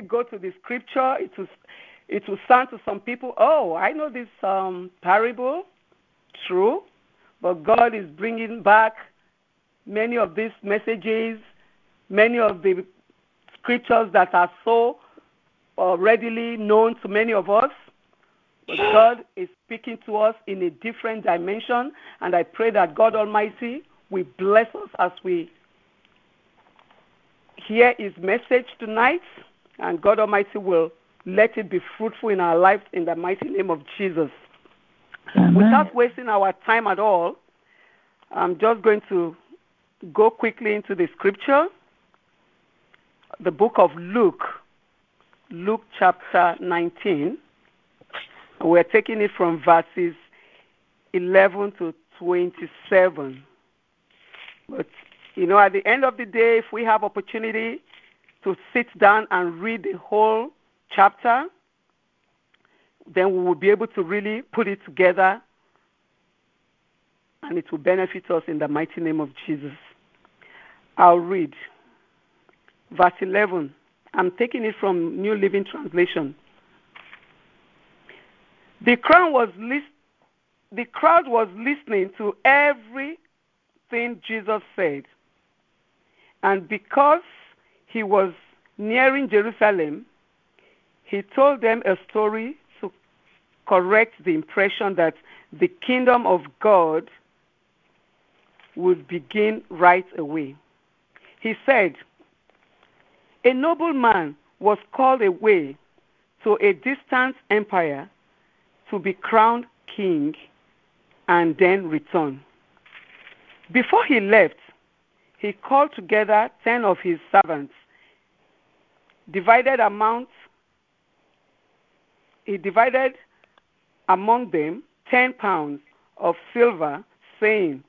go to the scripture, it will it will sound to some people, oh, I know this um, parable, true, but God is bringing back many of these messages, many of the scriptures that are so uh, readily known to many of us. But God is speaking to us in a different dimension, and I pray that God Almighty will bless us as we hear His message tonight, and God Almighty will let it be fruitful in our lives in the mighty name of Jesus. Amen. Without wasting our time at all, I'm just going to go quickly into the scripture. The book of Luke, Luke chapter 19. We're taking it from verses 11 to 27. But, you know, at the end of the day, if we have opportunity to sit down and read the whole chapter, then we will be able to really put it together and it will benefit us in the mighty name of Jesus. I'll read verse 11. I'm taking it from New Living Translation. The crowd was lis- the crowd was listening to everything Jesus said. And because he was nearing Jerusalem, he told them a story to correct the impression that the kingdom of God would begin right away. He said, A nobleman was called away to a distant empire to be crowned king and then return. Before he left, he called together ten of his servants, divided amounts he divided among them ten pounds of silver, saying,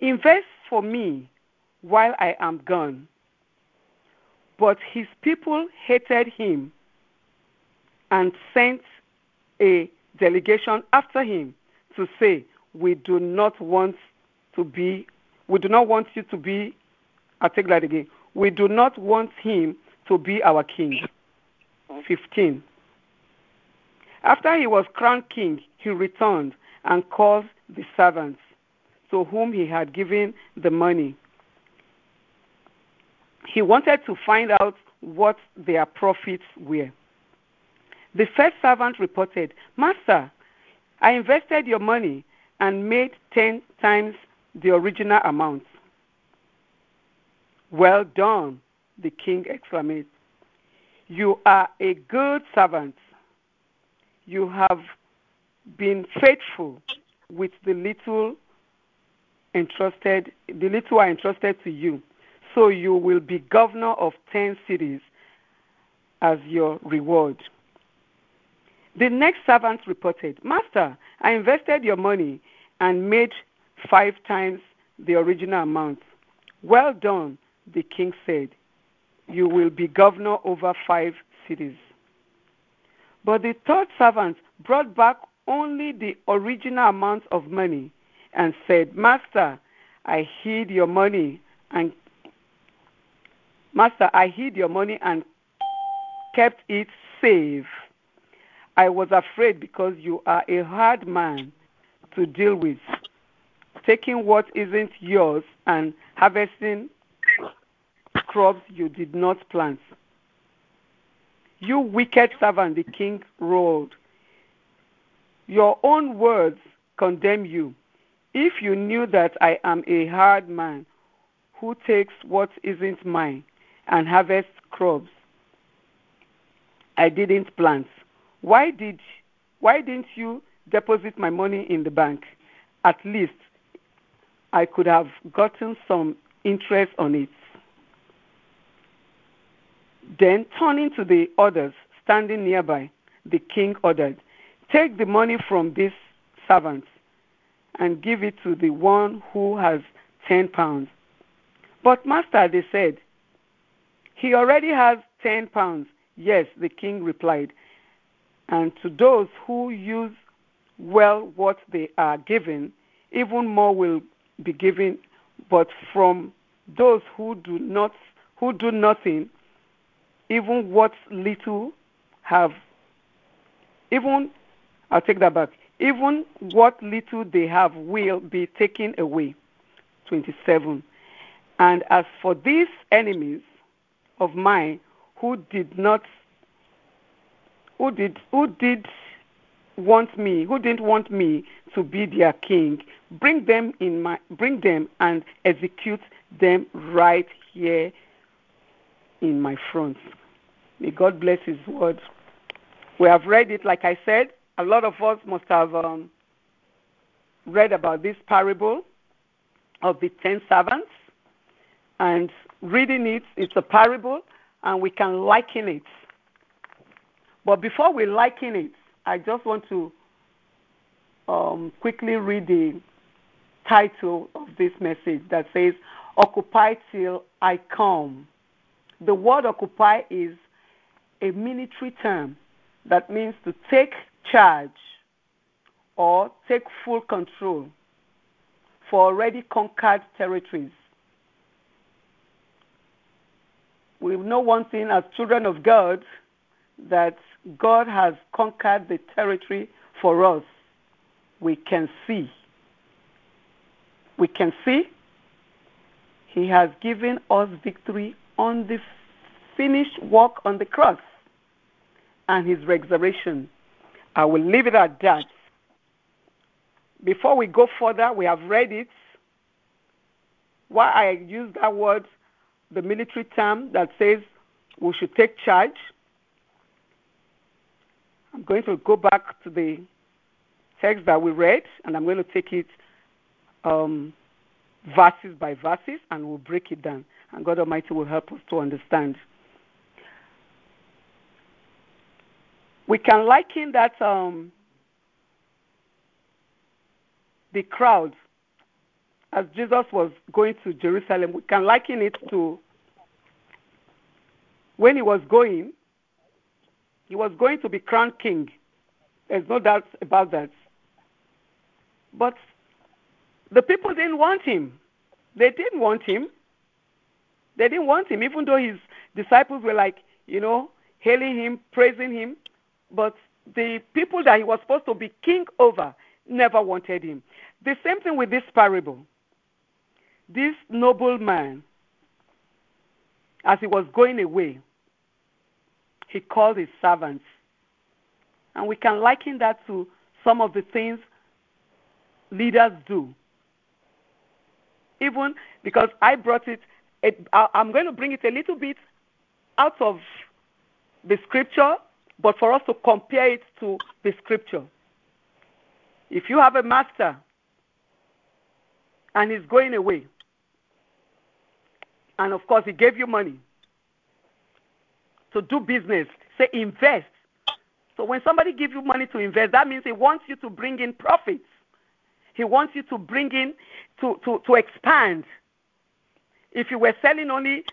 Invest for me while I am gone. But his people hated him and sent a delegation after him to say, We do not want to be, we do not want you to be, I'll take that again. We do not want him to be our king. 15. After he was crowned king, he returned and called the servants to whom he had given the money. He wanted to find out what their profits were. The first servant reported, Master, I invested your money and made ten times the original amount. Well done, the king exclaimed. You are a good servant. You have been faithful with the little entrusted the little are entrusted to you. So you will be governor of 10 cities as your reward. The next servant reported master i invested your money and made five times the original amount. Well done the king said you will be governor over five cities but the third servant brought back only the original amount of money and said, Master, I hid your money and Master, I hid your money and kept it safe. I was afraid because you are a hard man to deal with, taking what isn't yours and harvesting crops you did not plant. You wicked servant, the king roared. Your own words condemn you. If you knew that I am a hard man who takes what isn't mine and harvests crops I didn't plant, why did why didn't you deposit my money in the bank? At least I could have gotten some interest on it. Then, turning to the others standing nearby, the king ordered, Take the money from these servants and give it to the one who has ten pounds. But, master, they said, he already has ten pounds. Yes, the king replied. And to those who use well what they are given, even more will be given. But from those who do not, who do nothing, even what little have, even, I'll take that back, even what little they have will be taken away. 27. And as for these enemies of mine who did not, who did, who did want me, who didn't want me to be their king, bring them in my, bring them and execute them right here in my front. May God bless His word. We have read it, like I said. A lot of us must have um, read about this parable of the ten servants. And reading it, it's a parable, and we can liken it. But before we liken it, I just want to um, quickly read the title of this message that says, Occupy Till I Come. The word occupy is a military term that means to take charge or take full control for already conquered territories. We know one thing as children of God that God has conquered the territory for us. We can see. We can see He has given us victory on the finished work on the cross and His resurrection. I will leave it at that. Before we go further, we have read it. Why I use that word, the military term that says we should take charge. I'm going to go back to the text that we read, and I'm going to take it um, verses by verses, and we'll break it down. And God Almighty will help us to understand. We can liken that um, the crowd as Jesus was going to Jerusalem. We can liken it to when he was going, he was going to be crowned king. There's no doubt about that. But the people didn't want him. They didn't want him. They didn't want him, even though his disciples were like, you know, hailing him, praising him. But the people that he was supposed to be king over never wanted him. The same thing with this parable. This noble man, as he was going away, he called his servants. And we can liken that to some of the things leaders do. Even because I brought it, I'm going to bring it a little bit out of the scripture, but for us to compare it to the scripture. If you have a master and he's going away, and of course he gave you money to do business, say invest. So when somebody gives you money to invest, that means he wants you to bring in profits. He wants you to bring in to, to, to expand. If you were selling only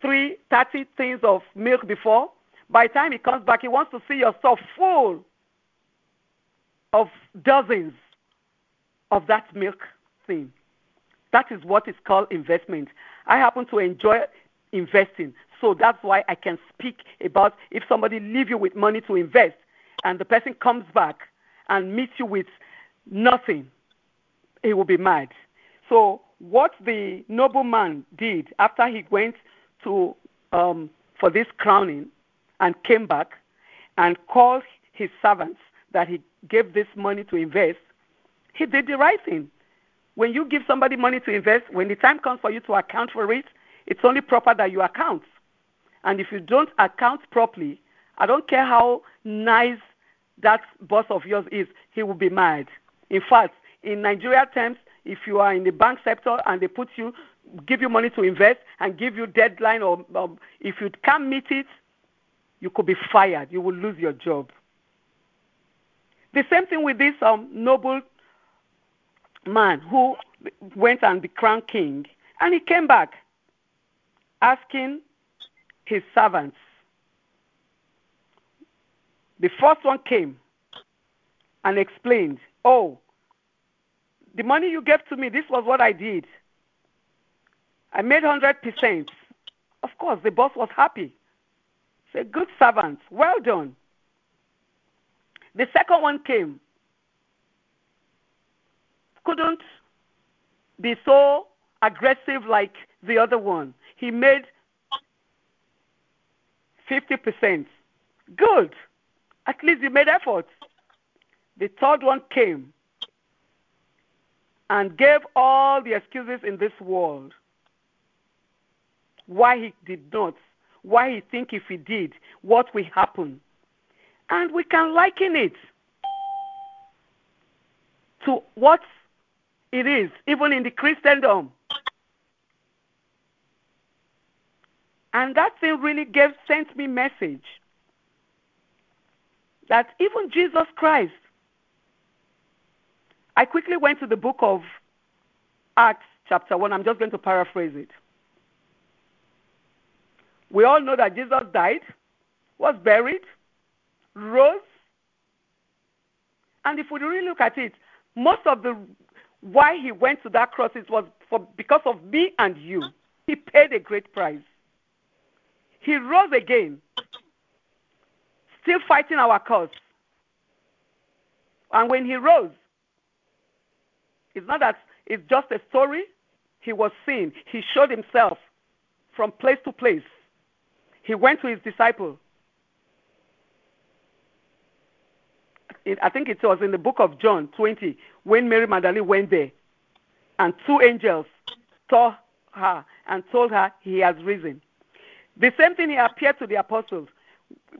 three, 30 things of milk before, by the time he comes back, he wants to see your store full of dozens of that milk thing. That is what is called investment. I happen to enjoy investing. So that's why I can speak about if somebody leave you with money to invest and the person comes back and meets you with nothing, he will be mad. So what the nobleman did after he went to um, for this crowning and came back and called his servants that he gave this money to invest, he did the right thing. When you give somebody money to invest, when the time comes for you to account for it, it's only proper that you account. And if you don't account properly, I don't care how nice that boss of yours is, he will be mad. In fact, in Nigeria terms, if you are in the bank sector and they put you, give you money to invest and give you deadline, or um, if you can't meet it, you could be fired. You will lose your job. The same thing with this um, noble man who went and became king, and he came back asking his servants. The first one came and explained, Oh, the money you gave to me, this was what I did. I made 100%. Of course, the boss was happy. Say, good servant, well done. The second one came. Couldn't be so aggressive like the other one. He made 50%. Good. At least you made efforts. The third one came and gave all the excuses in this world why he did not, why he think if he did, what will happen. And we can liken it to what it is, even in the Christendom. And that thing really gave sent me message that even Jesus Christ. I quickly went to the book of Acts, chapter 1. I'm just going to paraphrase it. We all know that Jesus died, was buried, rose, and if we really look at it, most of the why he went to that cross it was for because of me and you. He paid a great price. He rose again, still fighting our cause. And when he rose, it's not that it's just a story. He was seen. He showed himself from place to place. He went to his disciple. I think it was in the book of John 20 when Mary Magdalene went there, and two angels saw her and told her he has risen. The same thing he appeared to the apostles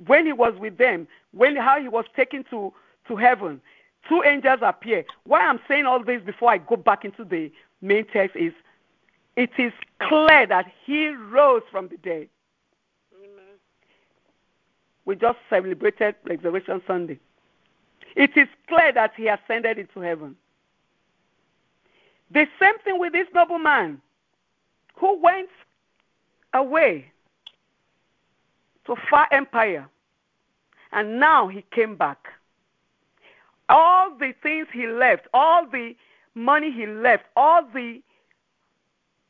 when he was with them, when how he was taken to, to heaven. Two angels appear. Why I'm saying all this before I go back into the main text is it is clear that he rose from the dead. Amen. We just celebrated Resurrection Sunday. It is clear that he ascended into heaven. The same thing with this nobleman who went away to far empire. And now he came back. All the things he left, all the money he left, all the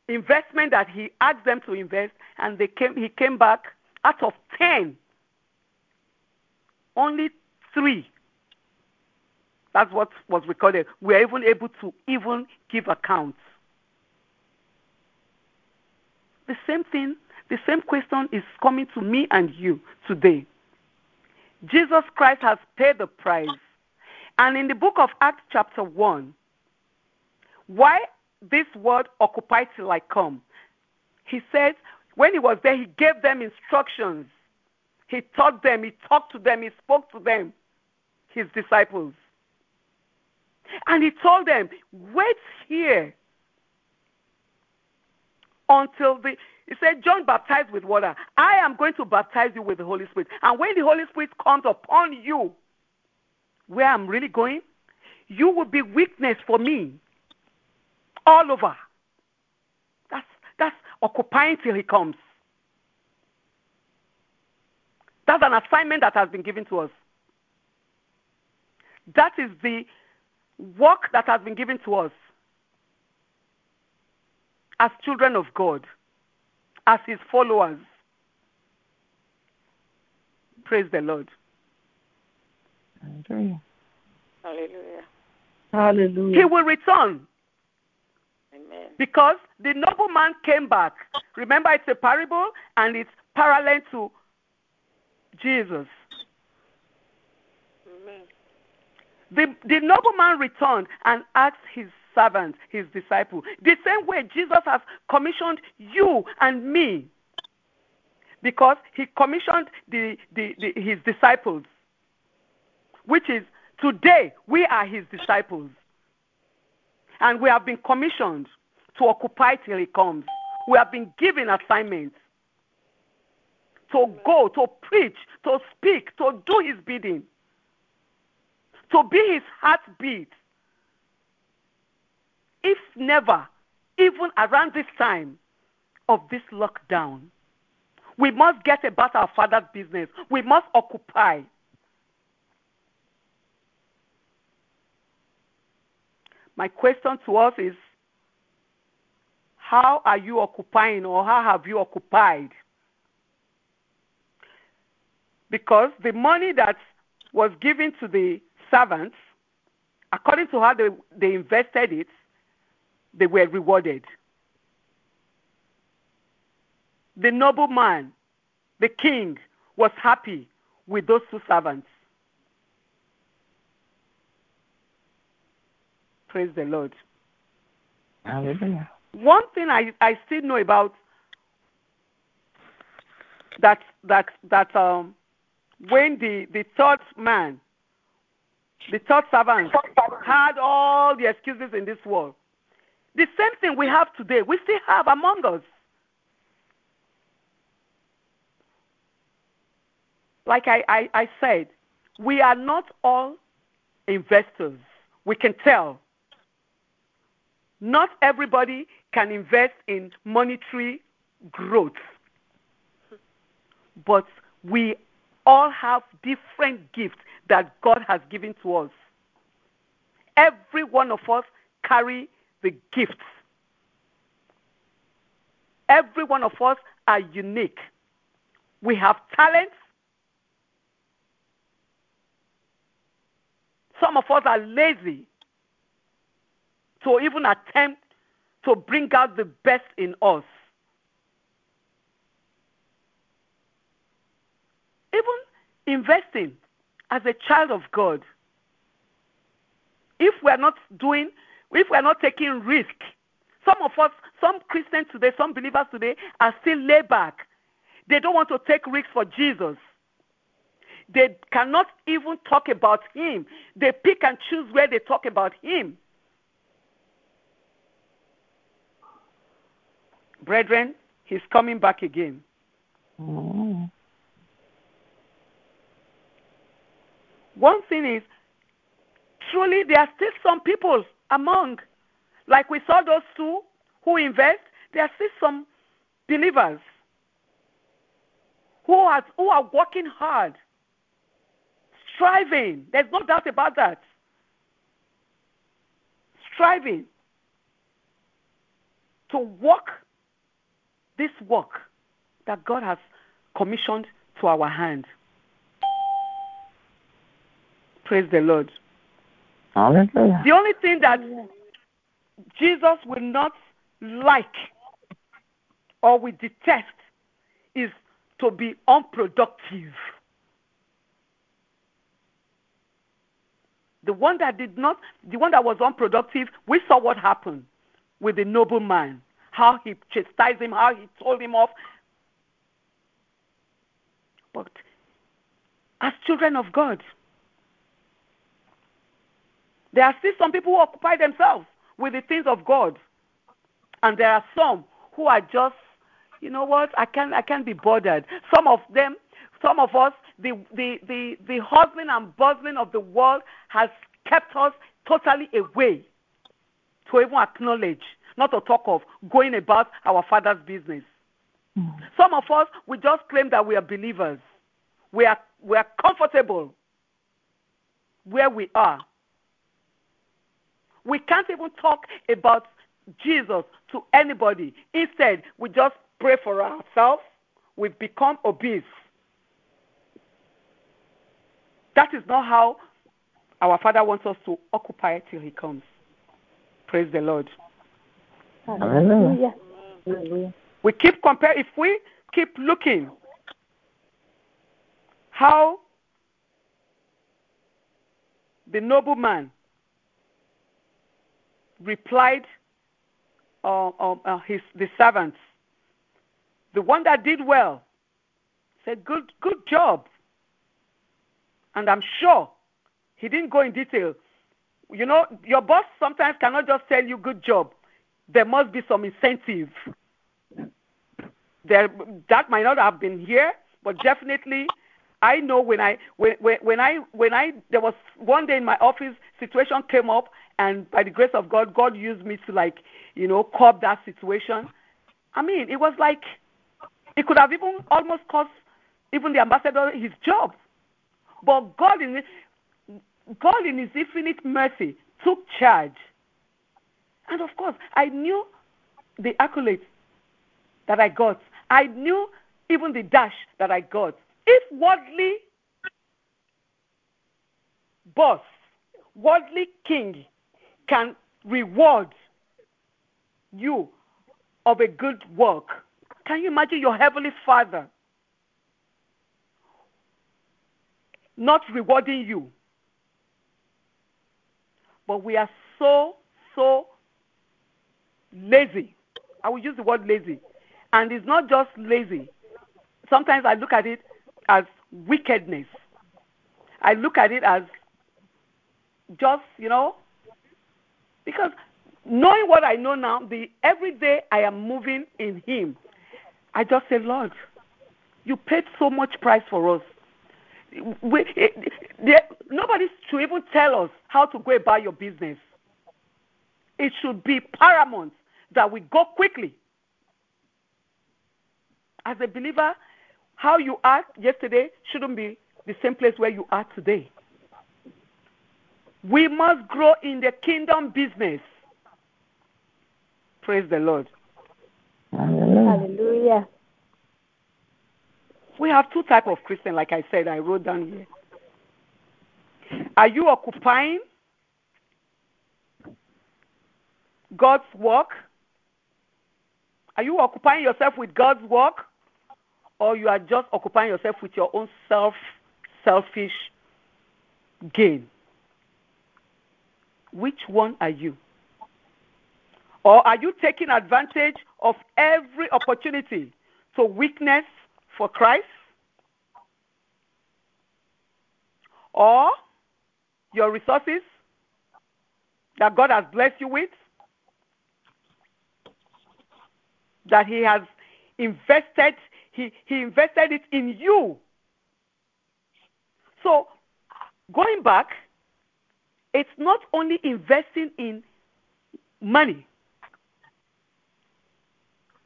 investment that he asked them to invest, and they came, he came back out of ten. Only three. That's what was recorded. We are even able to even give accounts. The same thing the same question is coming to me and you today. Jesus Christ has paid the price. And in the book of Acts, chapter 1, why this word occupy till I come? He said, when he was there, he gave them instructions. He taught them, he talked to them, he spoke to them, his disciples. And he told them, wait here until the he said, John baptized with water. I am going to baptize you with the Holy Spirit. And when the Holy Spirit comes upon you, where I'm really going, you will be witness for me all over. That's that's occupying till he comes. That's an assignment that has been given to us. That is the work that has been given to us as children of God as his followers. Praise the Lord. Hallelujah. Hallelujah. Hallelujah. He will return. Amen. Because the nobleman came back. Remember, it's a parable and it's parallel to Jesus. Amen. The, the nobleman returned and asked his servant, his disciple. The same way Jesus has commissioned you and me. Because he commissioned the, the, the, his disciples, which is today we are his disciples. And we have been commissioned to occupy till he comes. We have been given assignments to go, to preach, to speak, to do his bidding, to be his heartbeat if never, even around this time of this lockdown, we must get about our Father's business. We must occupy. My question to us is how are you occupying or how have you occupied? because the money that was given to the servants, according to how they, they invested it, they were rewarded. The nobleman, the king, was happy with those two servants. Praise the Lord. Hallelujah. One thing I, I still know about that that that um when the the third man, the third servant had all the excuses in this world, the same thing we have today, we still have among us. Like I, I, I said, we are not all investors. We can tell. Not everybody can invest in monetary growth. But we all have different gifts that God has given to us. Every one of us carry the gifts. Every one of us are unique. We have talents. Some of us are lazy to even attempt to bring out the best in us. Even investing as a child of God, if we're not doing, if we're not taking risk, some of us, some Christians today, some believers today are still laid back. They don't want to take risks for Jesus. They cannot even talk about Him. They pick and choose where they talk about Him. Brethren, He's coming back again. Mm. One thing is, truly, there are still some people among, like we saw those two who invest, there are still some believers who are, who are working hard, striving. There's no doubt about that. Striving to work this work that God has commissioned to our hand. Praise the Lord. Hallelujah. The only thing that Jesus will not like or we detest is to be unproductive. The one that did not, the one that was unproductive, we saw what happened with the nobleman, how he chastised him, how he told him off. But as children of God, there are still some people who occupy themselves with the things of God. And there are some who are just, you know what, I can't I can't be bothered. Some of them, some of us, the the the, the hustling and bustling of the world has kept us totally away to even acknowledge, not to talk of going about our father's business. Mm. Some of us we just claim that we are believers. We are we are comfortable where we are. We can't even talk about Jesus to anybody. Instead, we just pray for ourselves. We've become obese. That is not how our Father wants us to occupy till He comes. Praise the Lord. Hallelujah. We keep compare if we keep looking how the nobleman replied uh, uh, uh, his the servants. The one that did well said, "Good, good job." And I'm sure he didn't go in detail. You know, your boss sometimes cannot just tell you "good job." There must be some incentive. There, that might not have been here, but definitely, I know when I when when, when I when I there was one day in my office situation came up and by the grace of God, God used me to like, you know, curb that situation. I mean, it was like it could have even almost cost even the ambassador his job. But God in God in his infinite mercy took charge. And of course, I knew the accolades that I got. I knew even the dash that I got If worldly boss, worldly king can reward you of a good work, can you imagine your heavenly father not rewarding you? But we are so, so lazy. I will use the word lazy. And it's not just lazy. Sometimes I look at it as wickedness. I look at it as just, you know, because knowing what I know now, the every day I am moving in Him, I just say, Lord, you paid so much price for us. We, eh, there, nobody should even tell us how to go about your business. It should be paramount that we go quickly. As a believer, how you are yesterday shouldn't be the same place where you are today. We must grow in the kingdom business. Praise the Lord. Hallelujah. Hallelujah. We have two type of Christian, like I said, I wrote down here. Are you occupying God's work? Are you occupying yourself with God's work? Or you are just occupying yourself with your own self selfish gain? Which one are you? Or are you taking advantage of every opportunity to weakness for Christ? Or your resources that God has blessed you with, that He has invested, He, he invested it in you. So, going back, it's not only investing in money.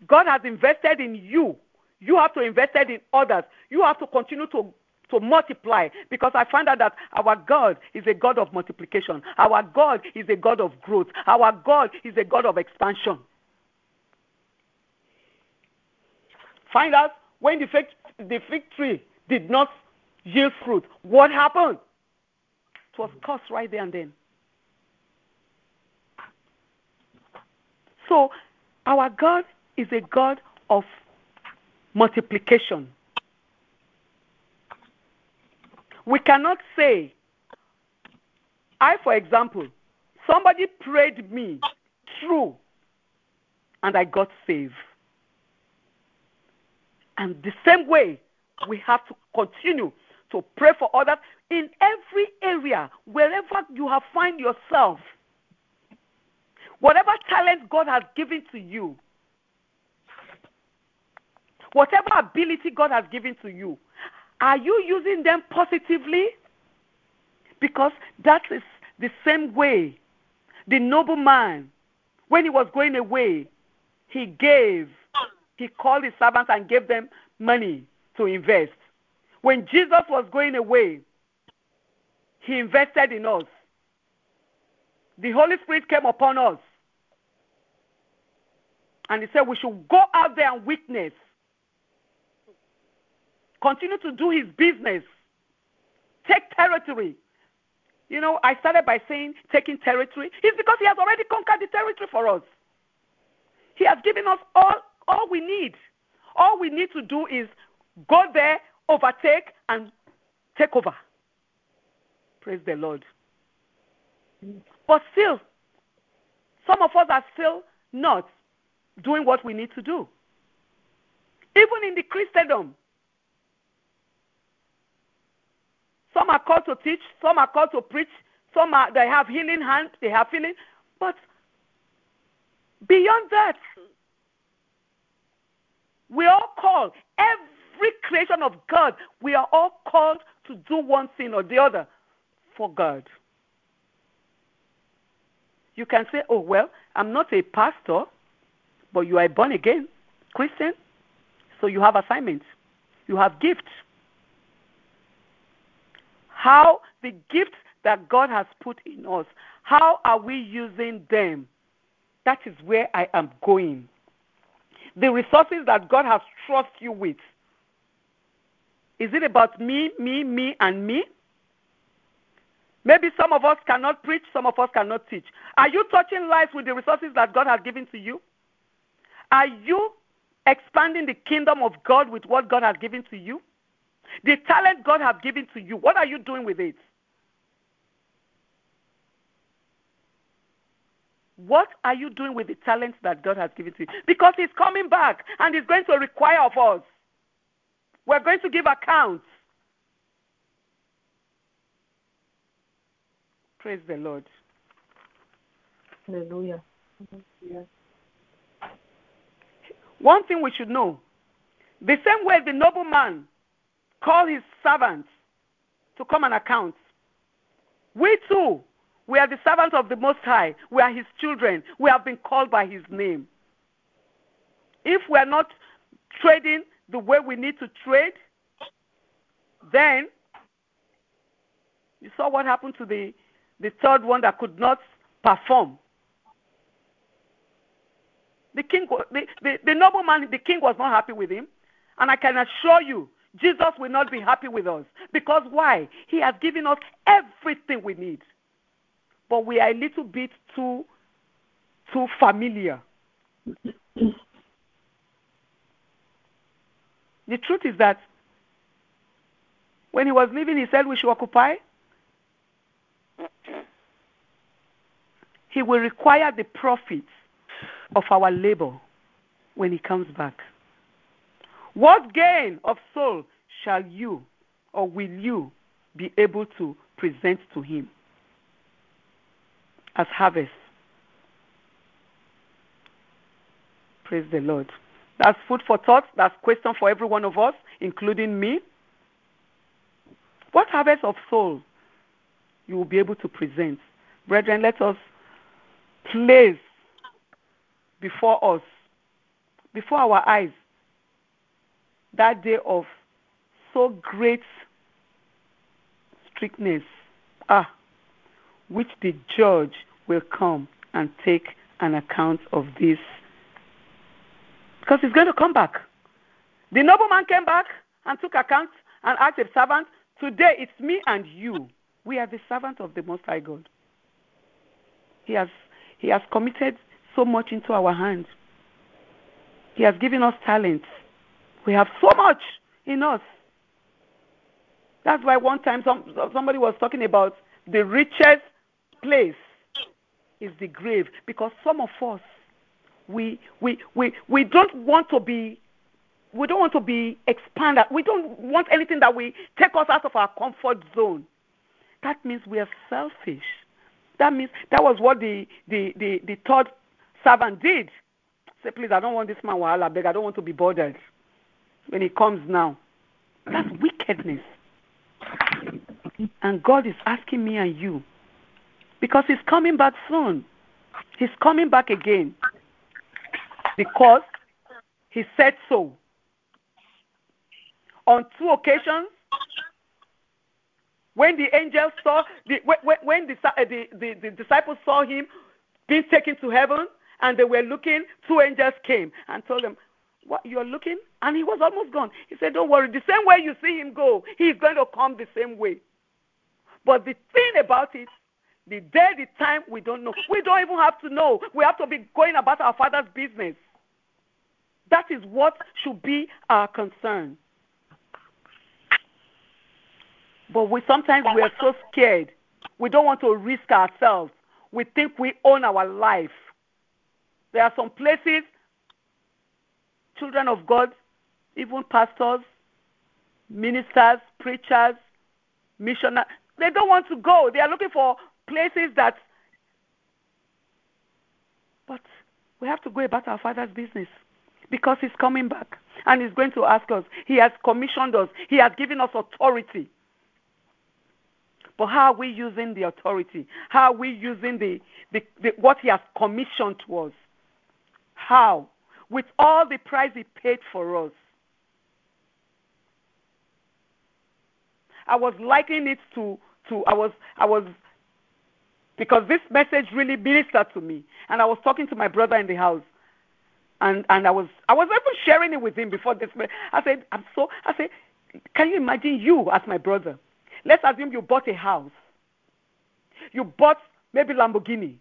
God has invested in you. You have to invest in others. You have to continue to, to multiply because I find out that our God is a God of multiplication. Our God is a God of growth. Our God is a God of expansion. Find out when the fig, the fig tree did not yield fruit, what happened? It was cursed right there and then. So, our God is a God of multiplication. We cannot say, I, for example, somebody prayed me through and I got saved. And the same way, we have to continue to pray for others in every area, wherever you have find yourself. Whatever talent God has given to you, whatever ability God has given to you, are you using them positively? Because that is the same way the nobleman, when he was going away, he gave, he called his servants and gave them money to invest. When Jesus was going away, he invested in us. The Holy Spirit came upon us. And he said we should go out there and witness. Continue to do his business. Take territory. You know, I started by saying taking territory. It's because he has already conquered the territory for us. He has given us all all we need. All we need to do is go there, overtake, and take over. Praise the Lord. But still, some of us are still not doing what we need to do. Even in the Christendom, some are called to teach, some are called to preach, some are they have healing hands, they have healing, but beyond that, we are all called every creation of God. We are all called to do one thing or the other for God. You can say, "Oh well, I'm not a pastor." but you are born again Christian, so you have assignments, you have gifts. How the gifts that God has put in us, how are we using them? That is where I am going. The resources that God has trusted you with, Is it about me, me, me, and me? Maybe some of us cannot preach, some of us cannot teach. Are you touching lives with the resources that God has given to you? Are you expanding the kingdom of God with what God has given to you? The talent God has given to you, what are you doing with it? What are you doing with the talents that God has given to you? Because He's coming back and He's going to require of us. We're going to give accounts. Praise the Lord. Hallelujah. One thing we should know the same way the nobleman called his servants to come and account, we too, we are the servants of the Most High. We are his children. We have been called by his name. If we are not trading the way we need to trade, then you saw what happened to the, the third one that could not perform. The king, the, the, the nobleman, the king was not happy with him. And I can assure you, Jesus will not be happy with us. Because why? He has given us everything we need. But we are a little bit too, too familiar. the truth is that when he was leaving, he said we should occupy. He will require the profits of our labor when he comes back. What gain of soul shall you or will you be able to present to him as harvest? Praise the Lord. That's food for thought. That's question for every one of us, including me. What harvest of soul you will be able to present? Brethren, let us place before us, before our eyes, that day of so great strictness, ah, which the judge will come and take an account of this. Because he's going to come back. The nobleman came back and took account and asked the servant, Today it's me and you. We are the servant of the Most High God. He has, he has committed so much into our hands. He has given us talents. We have so much in us. That's why one time some, somebody was talking about the richest place is the grave because some of us we we we we don't want to be we don't want to be expanded. We don't want anything that will take us out of our comfort zone. That means we are selfish. That means that was what the the the, the third servant did. Say, please, I don't want this man wahala beg. I don't want to be bothered when he comes now. That's wickedness. And God is asking me and you because He's coming back soon. He's coming back again because He said so. On two occasions, when the angels saw the when, when the, uh, the, the, the disciples saw him being taken to heaven and they were looking, two angels came and told them, What you're looking? And he was almost gone. He said, Don't worry, the same way you see him go, he's going to come the same way. But the thing about it, the day, the time, we don't know. We don't even have to know. We have to be going about our Father's business. That is what should be our concern. But we sometimes we are so scared. We don't want to risk ourselves. We think we own our life. There are some places, children of God, even pastors, ministers, preachers, missionaries, they don't want to go. They are looking for places that. But we have to go about our Father's business because He's coming back and He's going to ask us. He has commissioned us, He has given us authority. But how are we using the authority? How are we using the, the, the what He has commissioned to us? How? With all the price He paid for us. I was likening it to to I was I was because this message really ministered to me and I was talking to my brother in the house and and I was I was even sharing it with him before this I said I'm so I said can you imagine you as my brother? Let's assume you bought a house. You bought maybe Lamborghini.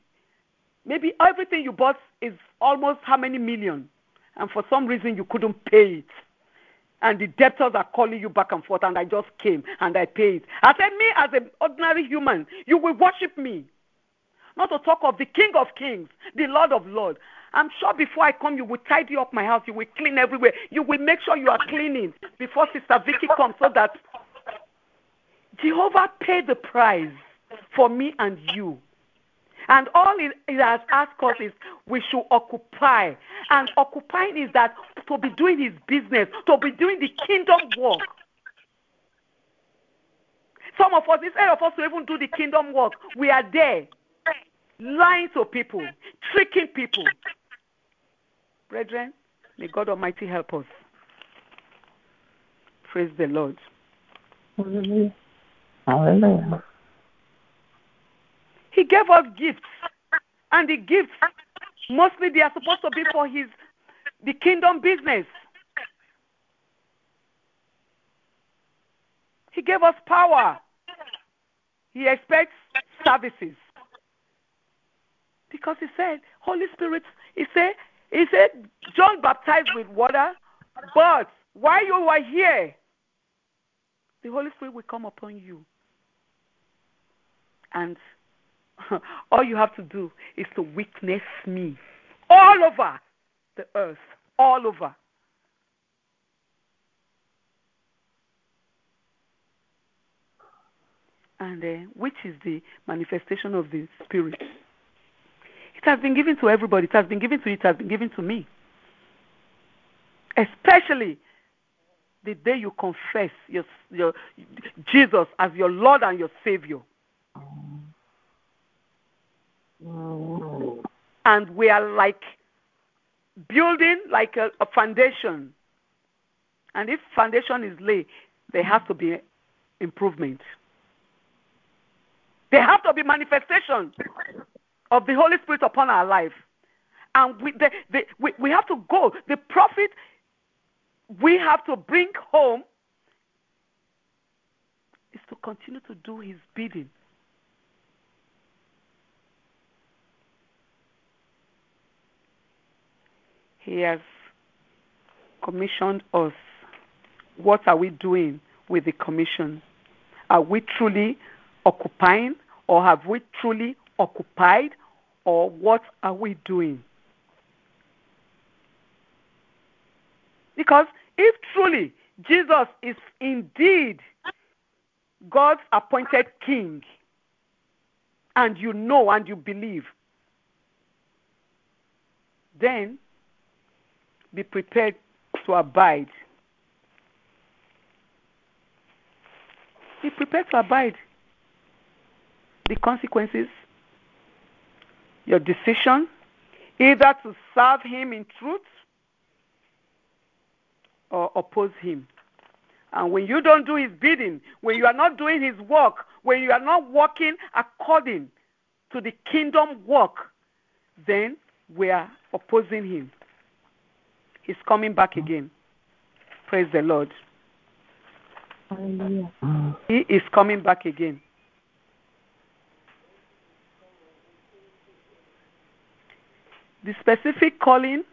Maybe everything you bought is almost how many million? And for some reason you couldn't pay it. And the debtors are calling you back and forth, and I just came and I paid. I said, Me as an ordinary human, you will worship me. Not to talk of the King of Kings, the Lord of Lords. I'm sure before I come, you will tidy up my house. You will clean everywhere. You will make sure you are cleaning before Sister Vicky comes so that Jehovah paid the price for me and you. And all it has asked us is we should occupy. And occupying is that to be doing his business, to be doing the kingdom work. Some of us, instead of us to even do the kingdom work, we are there lying to people, tricking people. Brethren, may God Almighty help us. Praise the Lord. Hallelujah. Hallelujah. He gave us gifts, and the gifts mostly they are supposed to be for his the kingdom business. He gave us power. He expects services. Because he said, Holy Spirit, he said, he said, John baptized with water, but while you were here, the Holy Spirit will come upon you. And all you have to do is to witness me all over the earth, all over. And uh, which is the manifestation of the Spirit? It has been given to everybody. It has been given to you. It has been given to me. Especially the day you confess your, your Jesus as your Lord and your Savior. And we are like building like a, a foundation. And if foundation is laid, there has to be improvement. There have to be manifestation of the Holy Spirit upon our life. And we, the, the, we, we have to go. The profit we have to bring home is to continue to do his bidding. He has commissioned us. What are we doing with the commission? Are we truly occupying or have we truly occupied or what are we doing? Because if truly Jesus is indeed God's appointed king, and you know and you believe, then be prepared to abide. Be prepared to abide the consequences, your decision, either to serve Him in truth or oppose Him. And when you don't do His bidding, when you are not doing His work, when you are not working according to the kingdom work, then we are opposing Him. He's coming back mm. again. Praise the Lord. Hallelujah. He is coming back again. The specific calling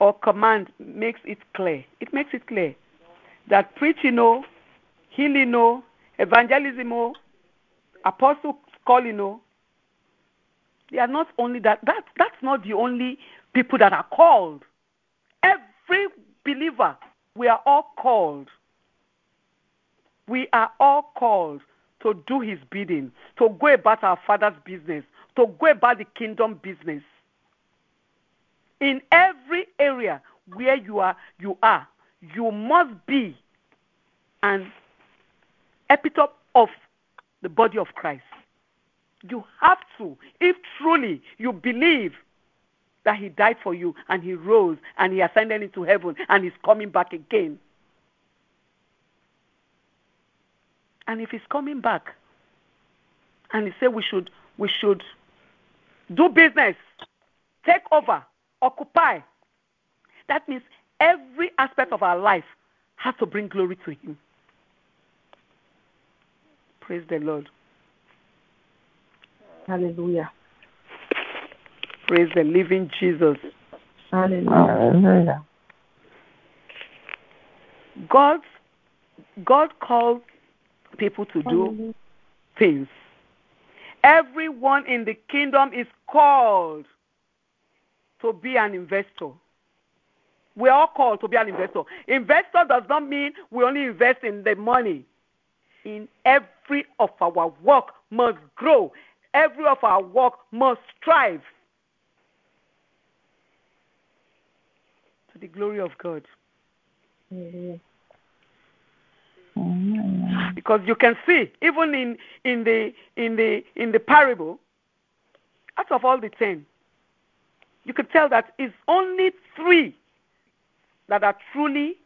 or command makes it clear. It makes it clear that preaching, oh, healing, oh, evangelism, oh, apostle calling, oh, they are not only that. That that's not the only people that are called. Every believer, we are all called. We are all called to do His bidding, to go about our Father's business, to go about the kingdom business in every area where you are you are you must be an epitome of the body of christ. You have to if truly you believe that he died for you and he rose and he ascended into heaven and he's coming back again. And if he's coming back and he said we should we should do business take over occupy. That means every aspect of our life has to bring glory to Him. Praise the Lord. Hallelujah. Praise the living Jesus. Hallelujah. Hallelujah. God, God calls people to do things. Everyone in the kingdom is called to be an investor. We're all called to be an investor. Investor does not mean we only invest in the money. In every of our work must grow. Every of our work must strive to the glory of God. Amen. because you can see even in in the in the in the parable out of all the ten you could tell that it's only three that are truly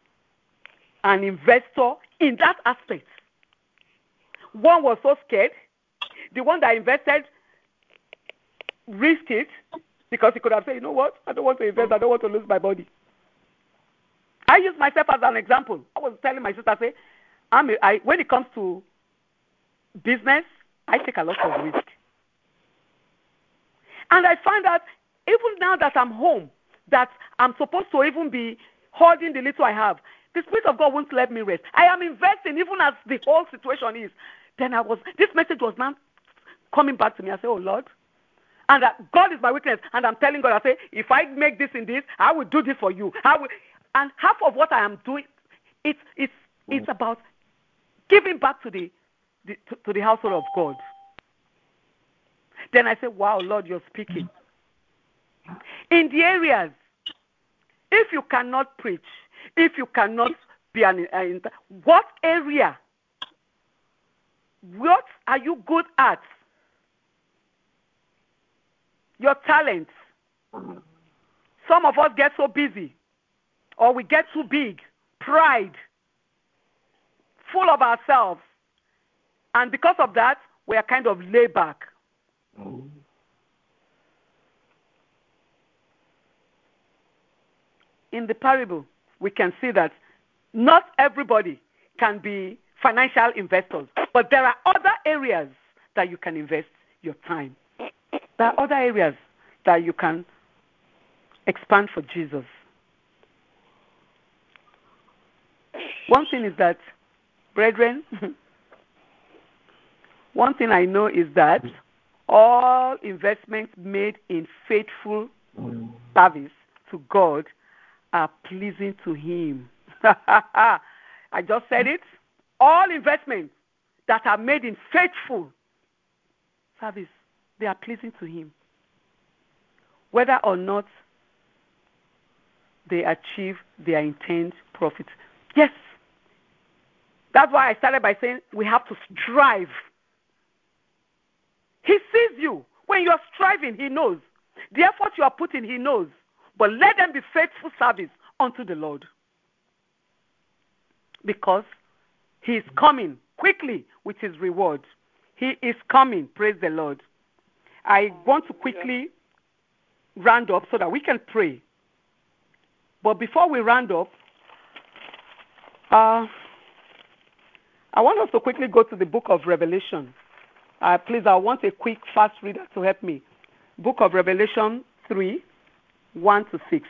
an investor in that aspect. One was so scared. The one that invested risked it because he could have said you know what? I don't want to invest. I don't want to lose my body i use myself as an example. I was telling my sister I say I'm a, I, when it comes to business, I take a lot of risk. And I find that even now that I'm home, that I'm supposed to even be holding the little I have, the Spirit of God won't let me rest. I am investing even as the whole situation is. Then I was, this message was now coming back to me. I say, oh Lord. And that God is my witness. And I'm telling God, I say, if I make this in this, I will do this for you. I will. And half of what I am doing, it's, it's, it's mm. about giving back to the, the to, to the household of God. Then I say, Wow, Lord, you're speaking. In the areas, if you cannot preach, if you cannot be an, uh, an what area, what are you good at? Your talents. Some of us get so busy, or we get too big, pride full of ourselves. And because of that, we are kind of laid back. Mm. In the parable, we can see that not everybody can be financial investors, but there are other areas that you can invest your time. There are other areas that you can expand for Jesus. One thing is that brethren, one thing I know is that all investments made in faithful service to God are pleasing to Him. I just said it. All investments that are made in faithful service, they are pleasing to Him. Whether or not they achieve their intended profit. Yes, that's why I started by saying we have to strive. He sees you. When you're striving, He knows. The effort you are putting, He knows. But let them be faithful service unto the Lord. Because He is coming quickly with His reward. He is coming. Praise the Lord. I want to quickly round up so that we can pray. But before we round up, uh, I want us to quickly go to the book of Revelation. Uh, please, I want a quick, fast reader to help me. Book of Revelation 3, 1 to 6.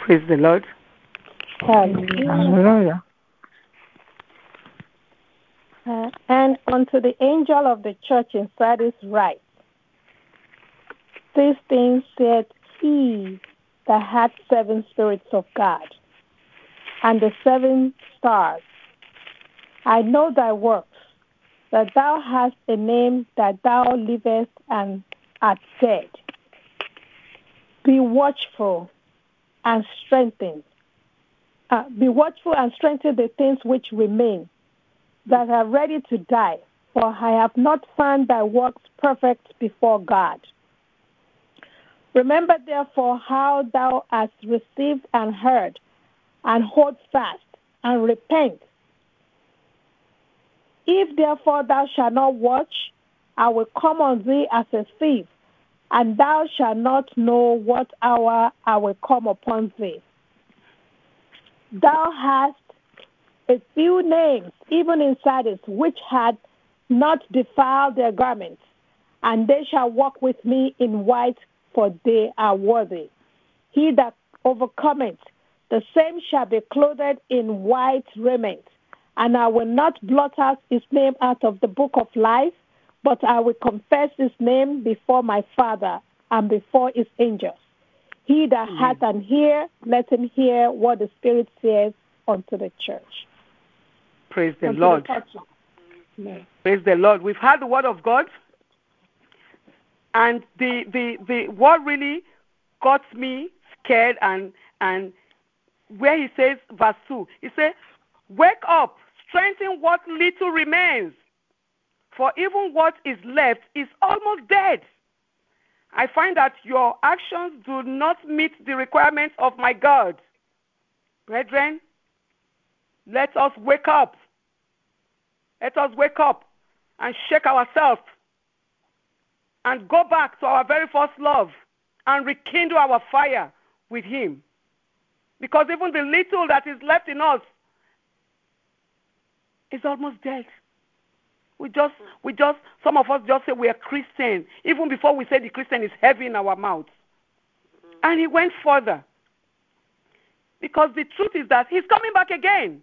Praise the Lord. Hallelujah. Uh, and unto the angel of the church in Sardis write, These things said he that had seven spirits of God, and the seven stars. I know thy works, that thou hast a name that thou livest and art dead. Be watchful and strengthen. Uh, be watchful and strengthen the things which remain that are ready to die, for I have not found thy works perfect before God. Remember therefore how thou hast received and heard, and hold fast, and repent. If therefore thou shalt not watch, I will come on thee as a thief, and thou shalt not know what hour I will come upon thee. Thou hast a few names, even in Sardis, which had not defiled their garments, and they shall walk with me in white, for they are worthy. He that overcometh, the same shall be clothed in white raiment, and I will not blot out his name out of the book of life, but I will confess his name before my Father and before his angels. He that Amen. hath an ear, let him hear what the Spirit says unto the church. Praise the Unto Lord. Amen. Praise the Lord. We've had the word of God, and the the the what really got me scared and and where he says verse two, he says, "Wake up, strengthen what little remains, for even what is left is almost dead." I find that your actions do not meet the requirements of my God. Brethren, let us wake up. Let us wake up and shake ourselves and go back to our very first love and rekindle our fire with Him. Because even the little that is left in us is almost dead. We just, we just, some of us just say we are Christian, even before we say the Christian is heavy in our mouths. Mm-hmm. And he went further. Because the truth is that he's coming back again.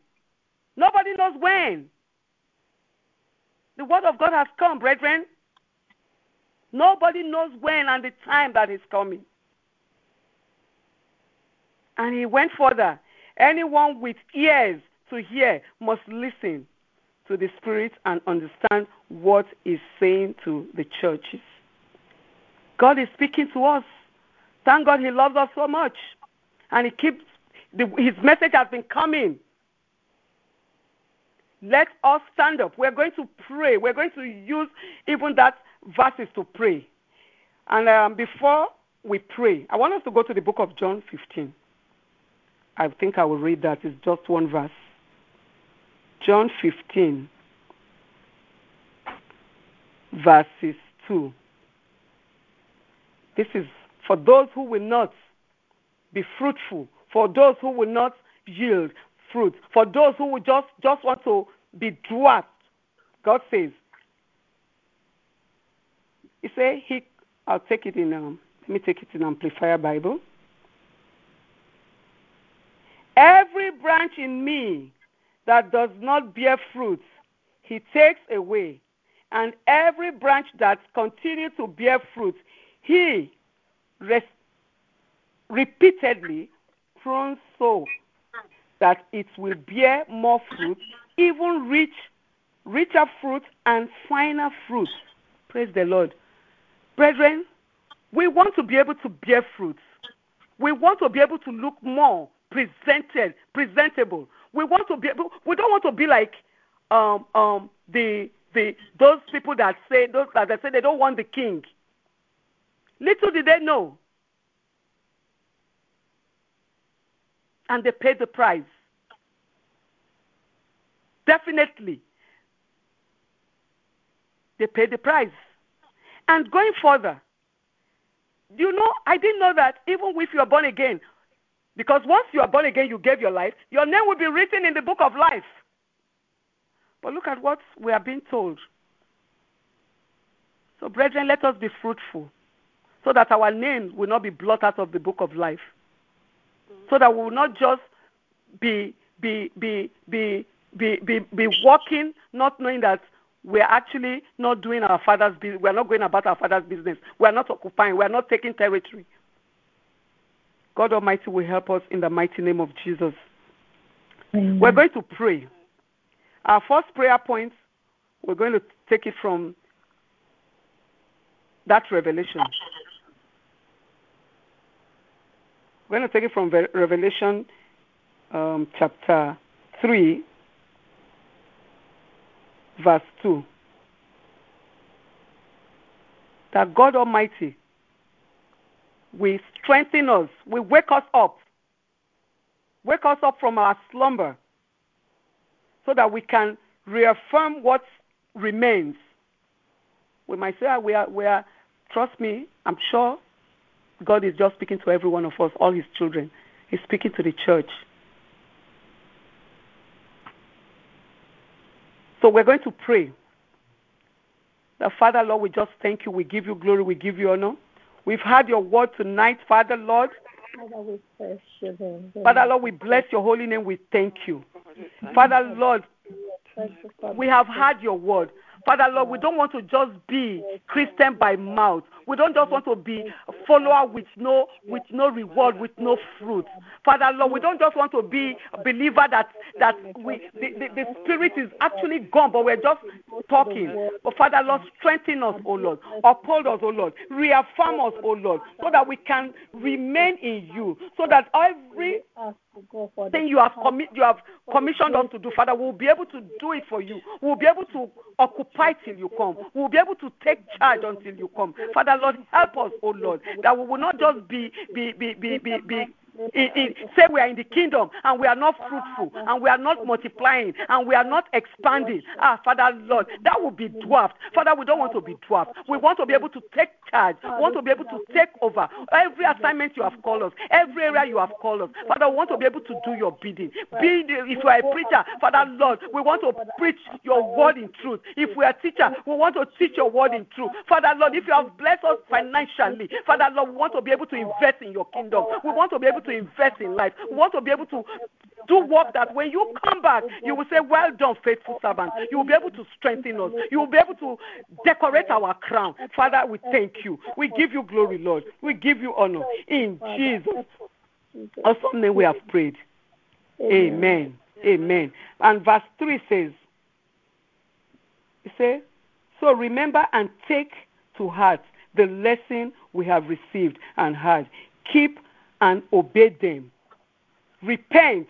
Nobody knows when. The word of God has come, brethren. Nobody knows when and the time that is coming. And he went further. Anyone with ears to hear must listen to the Spirit and understand what is saying to the churches. God is speaking to us. Thank God He loves us so much. And He keeps, the, His message has been coming. Let us stand up. We're going to pray. We're going to use even that verses to pray. And um, before we pray, I want us to go to the book of John 15. I think I will read that. It's just one verse. John 15, verses 2. This is for those who will not be fruitful, for those who will not yield fruit, for those who will just, just want to be dwarfed. God says, He say He. I'll take it in. Um, let me take it in Amplified Bible. Every branch in me that does not bear fruit, he takes away. And every branch that continues to bear fruit, he res- repeatedly prunes so that it will bear more fruit, even rich, richer fruit and finer fruit. Praise the Lord. Brethren, we want to be able to bear fruit. We want to be able to look more presented, presentable. We want to be we don't want to be like um, um, the the those people that say those that say they don't want the king. Little did they know, and they paid the price. Definitely, they paid the price. And going further, you know, I didn't know that even if you are born again, because once you are born again, you gave your life, your name will be written in the book of life. But look at what we are being told. So, brethren, let us be fruitful so that our name will not be blotted out of the book of life. So that we will not just be be be be be be, be walking, not knowing that we're actually not doing our father's business. We're not going about our father's business. We're not occupying. We're not taking territory. God Almighty will help us in the mighty name of Jesus. Amen. We're going to pray. Our first prayer point, we're going to take it from that revelation. We're going to take it from Ve- Revelation um, chapter 3, verse 2. That God Almighty will strengthen us, will wake us up, wake us up from our slumber, so that we can reaffirm what remains. We might say, ah, we are, we are, trust me, I'm sure God is just speaking to every one of us, all his children. He's speaking to the church. So we're going to pray. The Father, Lord, we just thank you. We give you glory. We give you honor. We've had your word tonight, Father, Lord. Father, we bless your name. Father, Lord, we bless your holy name. We thank you. Father, Lord, you, we have had your word. Father, Lord, we don't want to just be Christian by mouth. We don't just want to be a follower with no with no reward, with no fruit. Father, Lord, we don't just want to be a believer that that we the, the, the spirit is actually gone, but we're just talking. But Father, Lord, strengthen us, O Lord. Uphold us, O Lord. Reaffirm us, O Lord, so that we can remain in you. So that every Ask go for the thing you have commi- you have commissioned us to do, Father, we'll be able to do it for you. We'll be able to occupy till you come. We'll be able to take charge until you come. Father, Lord, help us, oh Lord, that we will not just be be be be be, be say we are in the kingdom and we are not fruitful and we are not multiplying and we are not expanding. Ah, Father Lord, that would be dwarfed. Father, we don't want to be dwarfed. We want to be able to take charge. We want to be able to take over every assignment you have called us, every area you have called us. Father, we want to be able to do your bidding. Be if you are a preacher, Father Lord, we want to preach your word in truth. If we are a teacher, we want to teach your word in truth. Father Lord, if you have blessed us financially, Father Lord, we want to be able to invest in your kingdom. We want to be able to invest in life. We want to be able to do work that when you come back, you will say, Well done, faithful servant. You will be able to strengthen us. You will be able to decorate our crown. Father, we thank you. We give you glory, Lord. We give you honor. In Jesus' awesome name we have prayed. Amen. Amen. And verse 3 says, it says, So remember and take to heart the lesson we have received and heard. Keep and obey them. Repent.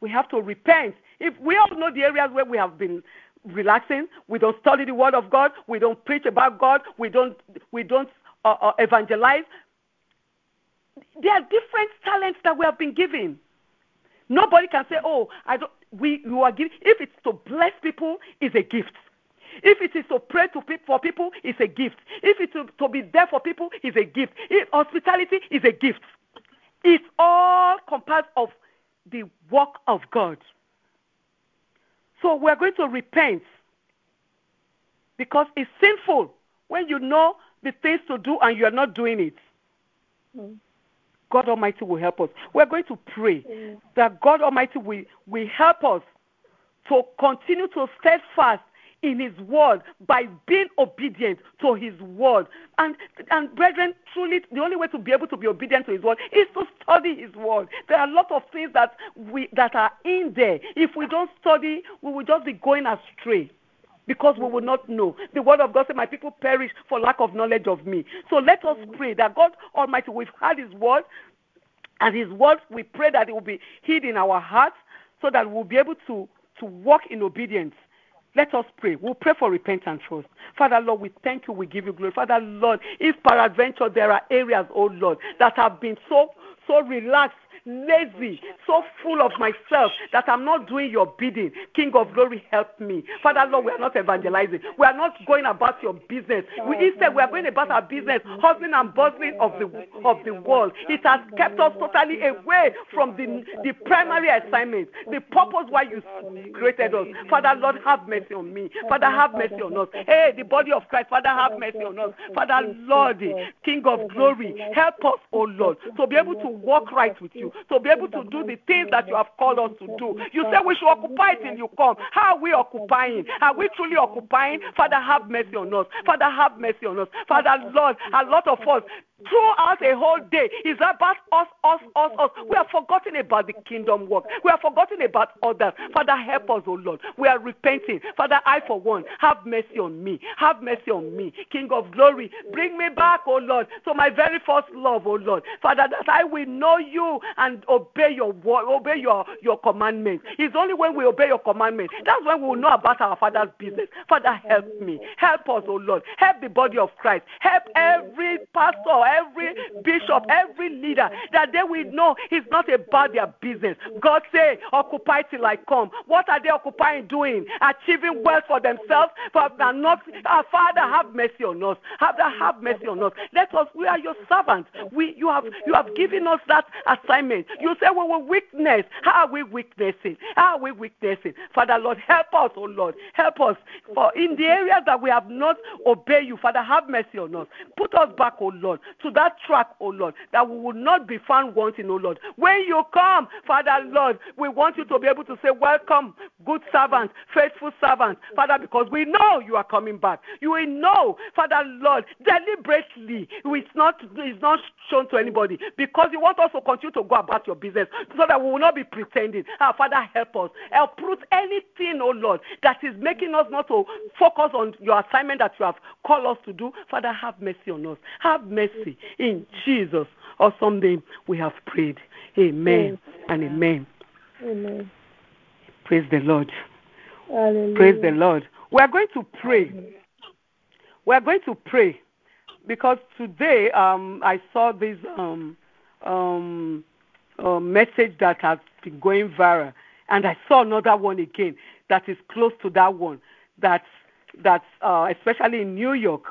We have to repent. If we all know the areas where we have been relaxing, we don't study the Word of God, we don't preach about God, we don't we don't uh, uh, evangelize. There are different talents that we have been given. Nobody can say, "Oh, I don't." We you are giving. If it's to bless people, is a gift. If it is to pray to pe- for people, it's a gift. If it's to, to be there for people, it's a gift. If hospitality is a gift. It's all composed of the work of God. So we're going to repent because it's sinful when you know the things to do and you are not doing it. Mm. God Almighty will help us. We're going to pray that God Almighty will, will help us to continue to steadfast in his word by being obedient to his word. And and brethren, truly the only way to be able to be obedient to his word is to study his word. There are a lot of things that we that are in there. If we don't study, we will just be going astray because we will not know. The word of God said, My people perish for lack of knowledge of me. So let us pray that God Almighty, we've heard his word, and his word, we pray that it will be hid in our hearts so that we'll be able to, to walk in obedience. Let us pray. We'll pray for repentance first. Father Lord, we thank you. We give you glory. Father Lord, if peradventure there are areas, oh Lord, that have been so so relaxed, lazy, so full of myself that I'm not doing your bidding. King of glory, help me. Father Lord, we are not evangelizing. We are not going about your business. We instead we are going about our business, hustling and bustling of the of the world. It has kept us totally away from the the primary assignment, the purpose why you created us. Father Lord, have mercy on me. Father, have mercy on us. Hey, the body of Christ, Father, have mercy on us. Father Lord, King of glory, help us, oh Lord, to be able to walk right with you, to be able to do the things that you have called us to do. You say we should occupy till you come. How are we occupying? Are we truly occupying? Father, have mercy on us. Father, have mercy on us. Father, Lord, a lot of us throughout a whole day is about us, us, us, us. We have forgotten about the kingdom work. We have forgotten about others. Father, help us, oh Lord. We are repenting. Father, I for one, have mercy on me. Have mercy on me. King of glory, bring me back, oh Lord, to my very first love, oh Lord. Father, that I will know you and obey your word, obey your, your commandments. It's only when we obey your commandments. That's when we will know about our Father's business. Father, help me. Help us, oh Lord. Help the body of Christ. Help every pastor, for every bishop, every leader, that they will know it's not about their business. God say, occupy till I come. What are they occupying doing? Achieving wealth for themselves, but not. Our Father, have mercy on us. Have have mercy on us. Let us. We are your servants. We you have you have given us that assignment. You say we will weakness. How are we weaknessing? How are we weaknessing? Father Lord, help us, oh Lord, help us. For in the areas that we have not obeyed you, Father, have mercy on us. Put us back, oh Lord, to that track, oh Lord, that we will not be found wanting, oh Lord. When you come, Father Lord, we want you to be able to say, Welcome, good servant, faithful servant, Father, because we know you are coming back. You will know, Father Lord, deliberately. It's not it's not shown to anybody because you want us to continue to go about your business so that we will not be pretending. Our Father, help us. Help Uproot anything, oh Lord, that is making us not to focus on your assignment that you have called us to do. Father, have mercy on us. Have mercy in Jesus. Or someday we have prayed. Amen, and amen. Amen. Praise the Lord. Hallelujah. Praise the Lord. We are going to pray. We are going to pray because today um, I saw this um, um, uh, message that has been going viral, and I saw another one again that is close to that one. That's that's uh, especially in New York.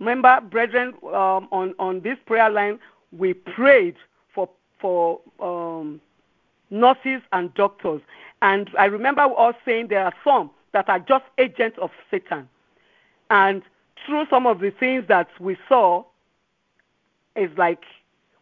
Remember, brethren, um, on on this prayer line, we prayed for for um, nurses and doctors, and I remember us saying there are some that are just agents of Satan, and through some of the things that we saw, it's like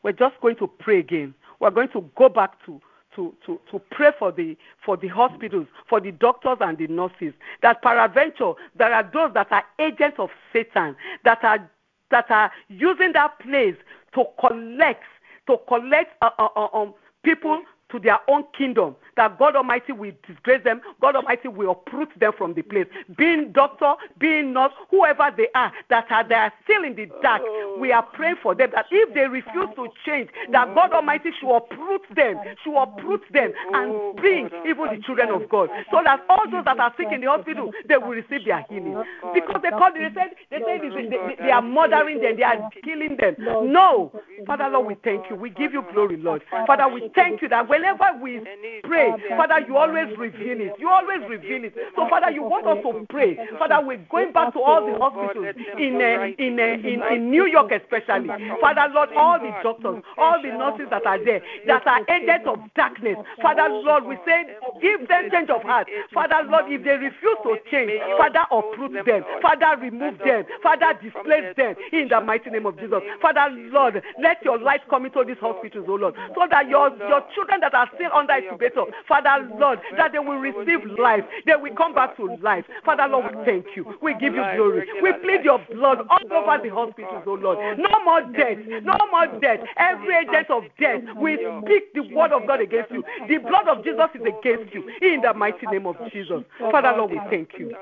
we're just going to pray again. We're going to go back to to, to, to pray for the for the hospitals, for the doctors and the nurses. That peradventure there are those that are agents of Satan that are that are using that place to collect to collect uh, uh, uh, um, people to their own kingdom, that God Almighty will disgrace them, God Almighty will uproot them from the place. Being doctor, being nurse, whoever they are, that are they are still in the dark, we are praying for them that if they refuse to change, that God Almighty should uproot them, should uproot them and bring even the children of God. So that all those that are sick in the hospital, they will receive their healing. Because they call they said they said they, they, they are murdering them, they are killing them. No. Father Lord, we thank you. We give you glory, Lord. Father, we thank you that whenever we pray, Father, you always reveal it. You always reveal it. So, Father, you want us to pray. Father, we're going back to all the hospitals in uh, in, uh, in in New York, especially. Father, Lord, all the doctors, all the nurses that are there, that are agents of darkness. Father, Lord, we say, give them change of heart. Father, Lord, if they refuse to change, Father, uproot them. Father, remove them. Father, displace them in the mighty name of Jesus. Father, Lord, let your light come into these hospitals, oh Lord, so that your your children that are still under incubator, Father, Lord, that they will receive life. They will come back to life. Father, Lord, we thank you. We give you glory. We plead your blood all over the hospitals, oh Lord. No more death. No more death. Every agent of death, we speak the word of God against you. The blood of Jesus is against you. In the mighty name of Jesus. Father, Lord, we thank you.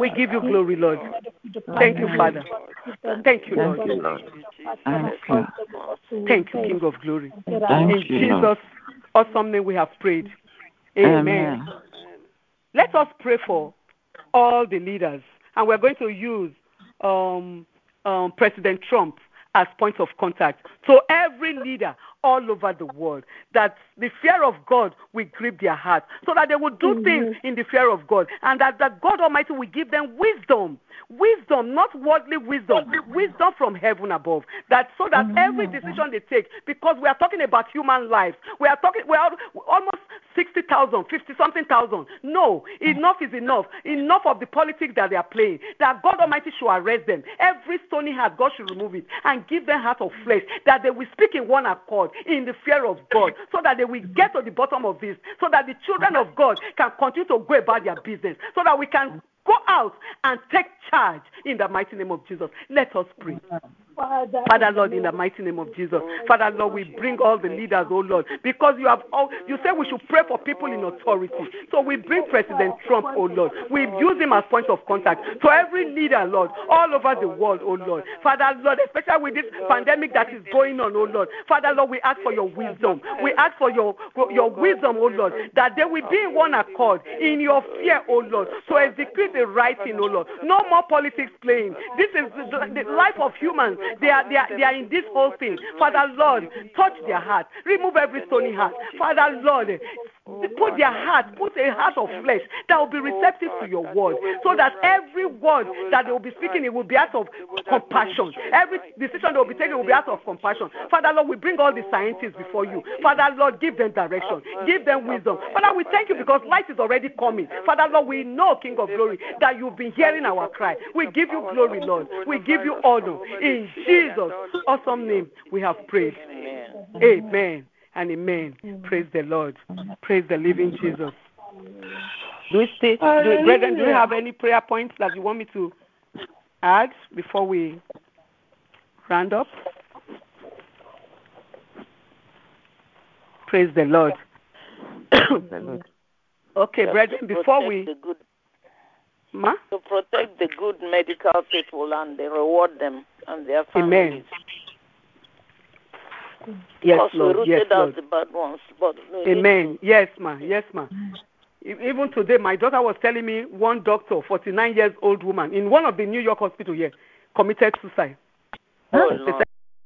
We give you glory, Lord. Thank you, Father. Thank you, Lord. Thank you, King of Glory. In Jesus' awesome name we have prayed. Amen. Let us pray for all the leaders. And we're going to use um, um, President Trump as point of contact. So every leader all over the world that the fear of God will grip their heart so that they will do mm-hmm. things in the fear of God and that, that God Almighty will give them wisdom. Wisdom, not worldly wisdom, wisdom from heaven above. That so that mm-hmm. every decision they take, because we are talking about human life, we are talking, we are almost 60,000, 50 something thousand. No, enough is enough. Enough of the politics that they are playing. That God Almighty should arrest them. Every stony heart, God should remove it and give them heart of flesh. That they will speak in one accord, in the fear of God, so that they will get to the bottom of this, so that the children of God can continue to go about their business, so that we can go out and take charge in the mighty name of Jesus. Let us pray. Father Lord, in the mighty name of Jesus. Father Lord, we bring all the leaders, oh Lord, because you have all you say we should pray for people in authority. So we bring President Trump, oh Lord. We use him as point of contact to every leader, Lord, all over the world, oh Lord. Father Lord, especially with this pandemic that is going on, oh Lord. Father Lord, we ask for your wisdom. We ask for your your wisdom, oh Lord, that they will be in one accord in your fear, oh Lord, to execute the right thing, oh Lord. No more politics playing. This is the, the life of humans They are they are they are in this whole thing. Father Lord, touch their heart. Remove every stony heart. Father Lord, Oh, put their heart, put a heart of flesh that will be receptive to your word, so that every word that they will be speaking, it will be out of compassion. Every decision they will be taking will be out of compassion. Father Lord, we bring all the scientists before you. Father Lord, give them direction, give them wisdom. Father, we thank you because light is already coming. Father Lord, we know, King of Glory, that you've been hearing our cry. We give you glory, Lord. We give you honor. In Jesus' awesome name, we have prayed. Amen and amen. Praise the Lord. Praise the living Jesus. Do we stay, do, brethren, do you have any prayer points that you want me to add before we round up? Praise the Lord. the Lord. Okay, brethren, before we. Ma? To protect the good medical people and they reward them and their families. Amen. Yes, Because Lord. we rooted Yes, out Lord. the bad ones. But Amen. Yes, ma. Yes, ma. Even today, my daughter was telling me one doctor, 49 years old woman, in one of the New York hospital here, committed suicide. Oh, They Lord.